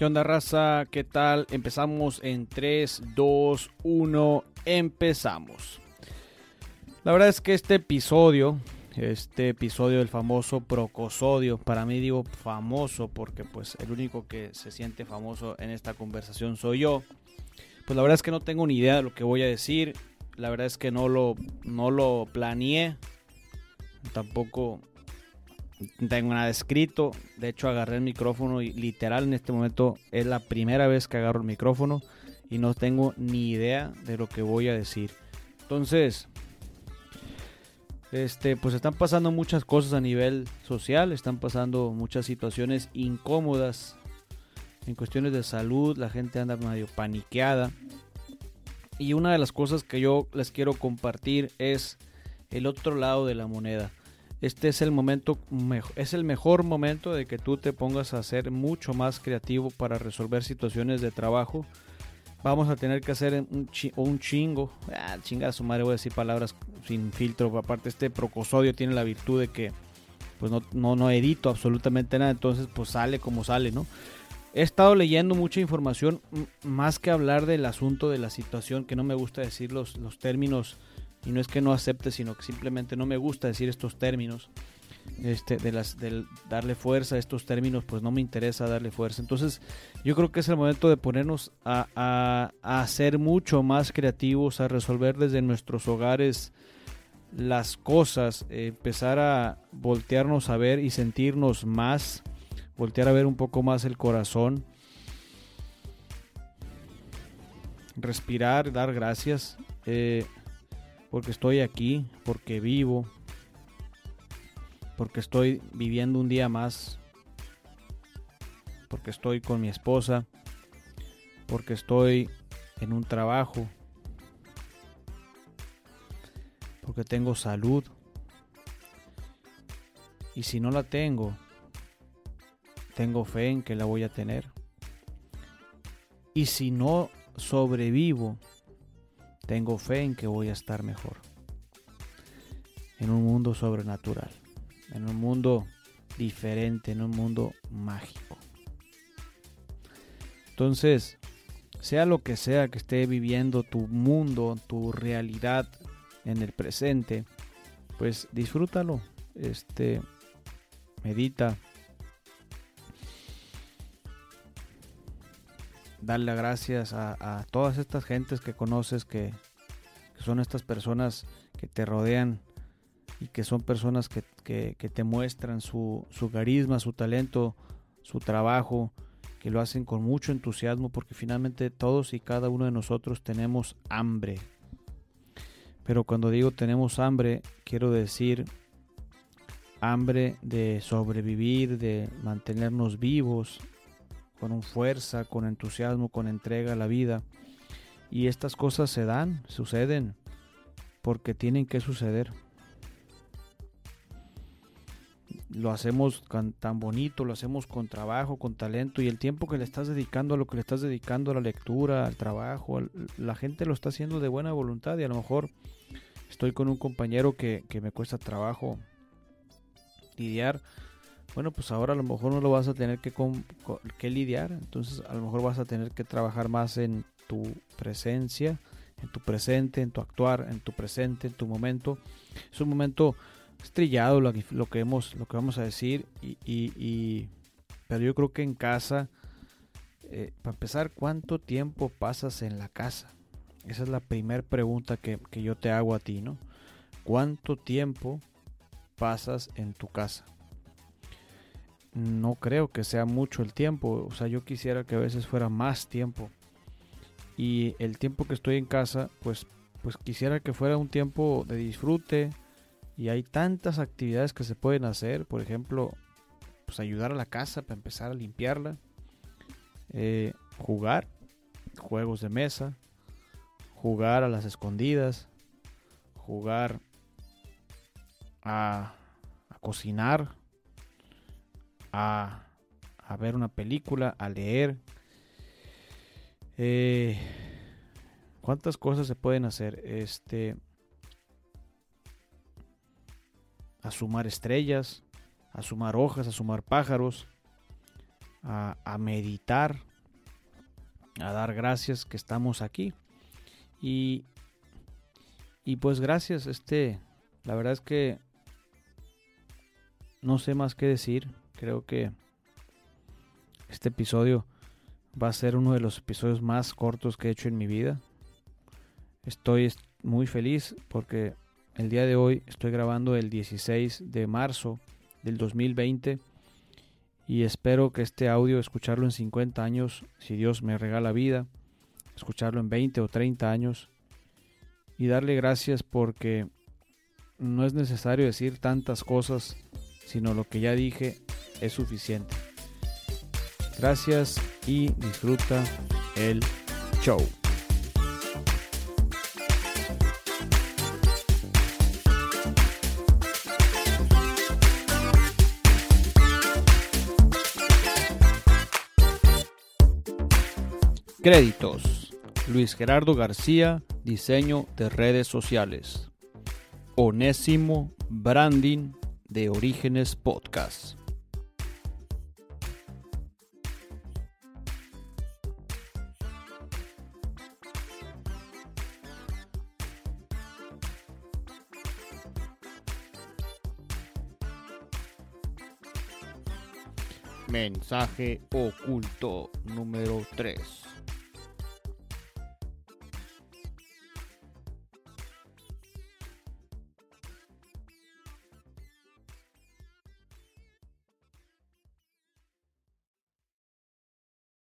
¿Qué onda raza? ¿Qué tal? Empezamos en 3, 2, 1, empezamos. La verdad es que este episodio, este episodio del famoso procosodio, para mí digo famoso porque pues el único que se siente famoso en esta conversación soy yo. Pues la verdad es que no tengo ni idea de lo que voy a decir. La verdad es que no lo, no lo planeé. Tampoco tengo nada escrito. De hecho, agarré el micrófono y literal en este momento es la primera vez que agarro el micrófono y no tengo ni idea de lo que voy a decir. Entonces, este, pues están pasando muchas cosas a nivel social, están pasando muchas situaciones incómodas en cuestiones de salud, la gente anda medio paniqueada. Y una de las cosas que yo les quiero compartir es el otro lado de la moneda este es el momento es el mejor momento de que tú te pongas a ser mucho más creativo para resolver situaciones de trabajo. Vamos a tener que hacer un, chingo, ah, chinga a su madre, voy a decir palabras sin filtro. Aparte, este procosodio tiene la virtud de que pues no, no, no edito absolutamente nada, entonces pues sale como sale, ¿no? He estado leyendo mucha información, más que hablar del asunto de la situación, que no me gusta decir los, los términos y no es que no acepte, sino que simplemente no me gusta decir estos términos. Este, de las, del darle fuerza a estos términos, pues no me interesa darle fuerza. Entonces, yo creo que es el momento de ponernos a, a, ser mucho más creativos, a resolver desde nuestros hogares las cosas, empezar a voltearnos a ver y sentirnos más, voltear a ver un poco más el corazón, respirar, dar gracias. Eh, porque estoy aquí, porque vivo, porque estoy viviendo un día más, porque estoy con mi esposa, porque estoy en un trabajo, porque tengo salud. Y si no la tengo, tengo fe en que la voy a tener. Y si no sobrevivo, tengo fe en que voy a estar mejor. En un mundo sobrenatural. En un mundo diferente. En un mundo mágico. Entonces, sea lo que sea que esté viviendo tu mundo, tu realidad en el presente, pues disfrútalo. Este, medita, darle gracias a, todas estas gentes que conoces que, son estas personas que te rodean y que son personas que, te muestran su, su, carisma, su talento, su trabajo, que lo hacen con mucho entusiasmo porque finalmente todos y cada uno de nosotros tenemos hambre. Pero cuando digo tenemos hambre, quiero decir hambre de sobrevivir, de mantenernos vivos, con fuerza, con entusiasmo, con entrega a la vida. Y estas cosas se dan, suceden, porque tienen que suceder. Lo hacemos tan bonito, lo hacemos con trabajo, con talento y el tiempo que le estás dedicando a lo que le estás dedicando a la lectura, al trabajo, la gente lo está haciendo de buena voluntad y a lo mejor estoy con un compañero que, que me cuesta trabajo lidiar bueno, pues ahora a lo mejor no lo vas a tener que, que lidiar, entonces a lo mejor vas a tener que trabajar más en tu presencia, en tu presente, en tu actuar, en tu presente, en tu momento. Es un momento estrellado lo, que hemos, lo que vamos a decir, y, pero yo creo que en casa, eh, para empezar, ¿cuánto tiempo pasas en la casa? Esa es la primera pregunta que, que yo te hago a ti, ¿no? ¿Cuánto tiempo pasas en tu casa? No creo que sea mucho el tiempo. O sea, yo quisiera que a veces fuera más tiempo. Y el tiempo que estoy en casa, pues, pues quisiera que fuera un tiempo de disfrute. Y hay tantas actividades que se pueden hacer. Por ejemplo, pues ayudar a la casa para empezar a limpiarla. Eh, jugar juegos de mesa. Jugar a las escondidas. Jugar a, a cocinar a, ver una película, a leer. Eh, ¿Cuántas cosas se pueden hacer? Este. A sumar estrellas, a sumar hojas, a sumar pájaros, a, meditar, a dar gracias que estamos aquí. Y, y pues gracias, este, la verdad es que no sé más qué decir. Creo que este episodio va a ser uno de los episodios más cortos que he hecho en mi vida. Estoy muy feliz porque el día de hoy estoy grabando el 16 de marzo del 2020 y espero que este audio escucharlo en 50 años, si Dios me regala vida, escucharlo en 20 o 30 años y darle gracias porque no es necesario decir tantas cosas, sino lo que ya dije es suficiente. Gracias y disfruta el show. Créditos. Luis Gerardo García, diseño de redes sociales. Onésimo Branding de Orígenes Podcast. Mensaje oculto número 3.